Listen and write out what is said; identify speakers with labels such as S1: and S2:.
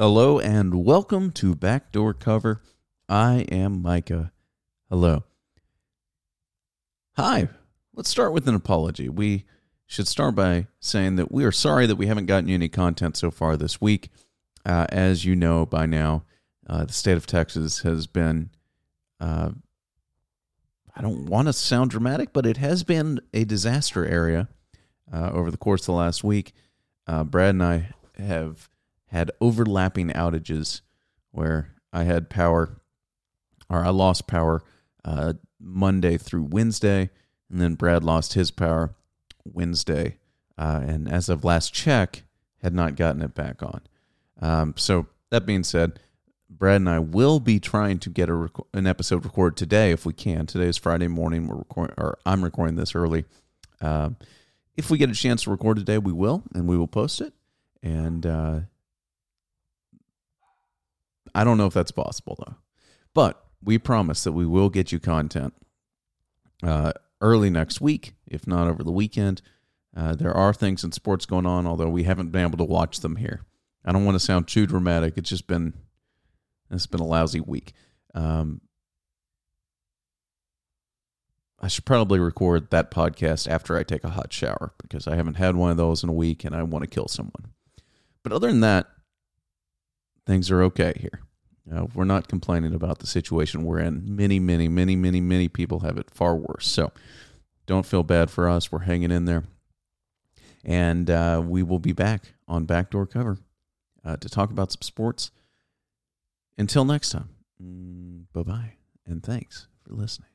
S1: Hello and welcome to Backdoor Cover. I am Micah. Hello. Hi. Let's start with an apology. We should start by saying that we are sorry that we haven't gotten you any content so far this week. Uh, as you know by now, uh, the state of Texas has been, uh, I don't want to sound dramatic, but it has been a disaster area uh, over the course of the last week. Uh, Brad and I have had overlapping outages where I had power, or I lost power uh, Monday through Wednesday, and then Brad lost his power Wednesday, uh, and as of last check, had not gotten it back on. Um, so that being said, Brad and I will be trying to get a rec- an episode recorded today if we can. Today is Friday morning. We're recording, or I'm recording this early. Um, if we get a chance to record today, we will, and we will post it. And uh, I don't know if that's possible though, but we promise that we will get you content uh, early next week, if not over the weekend. Uh, there are things in sports going on, although we haven't been able to watch them here. I don't want to sound too dramatic. It's just been it's been a lousy week. Um, I should probably record that podcast after I take a hot shower because I haven't had one of those in a week and I want to kill someone. But other than that, things are okay here. Uh, we're not complaining about the situation we're in. Many, many, many, many, many people have it far worse. So don't feel bad for us. We're hanging in there. And uh, we will be back on Backdoor Cover uh, to talk about some sports. Until next time, mm, bye bye. And thanks for listening.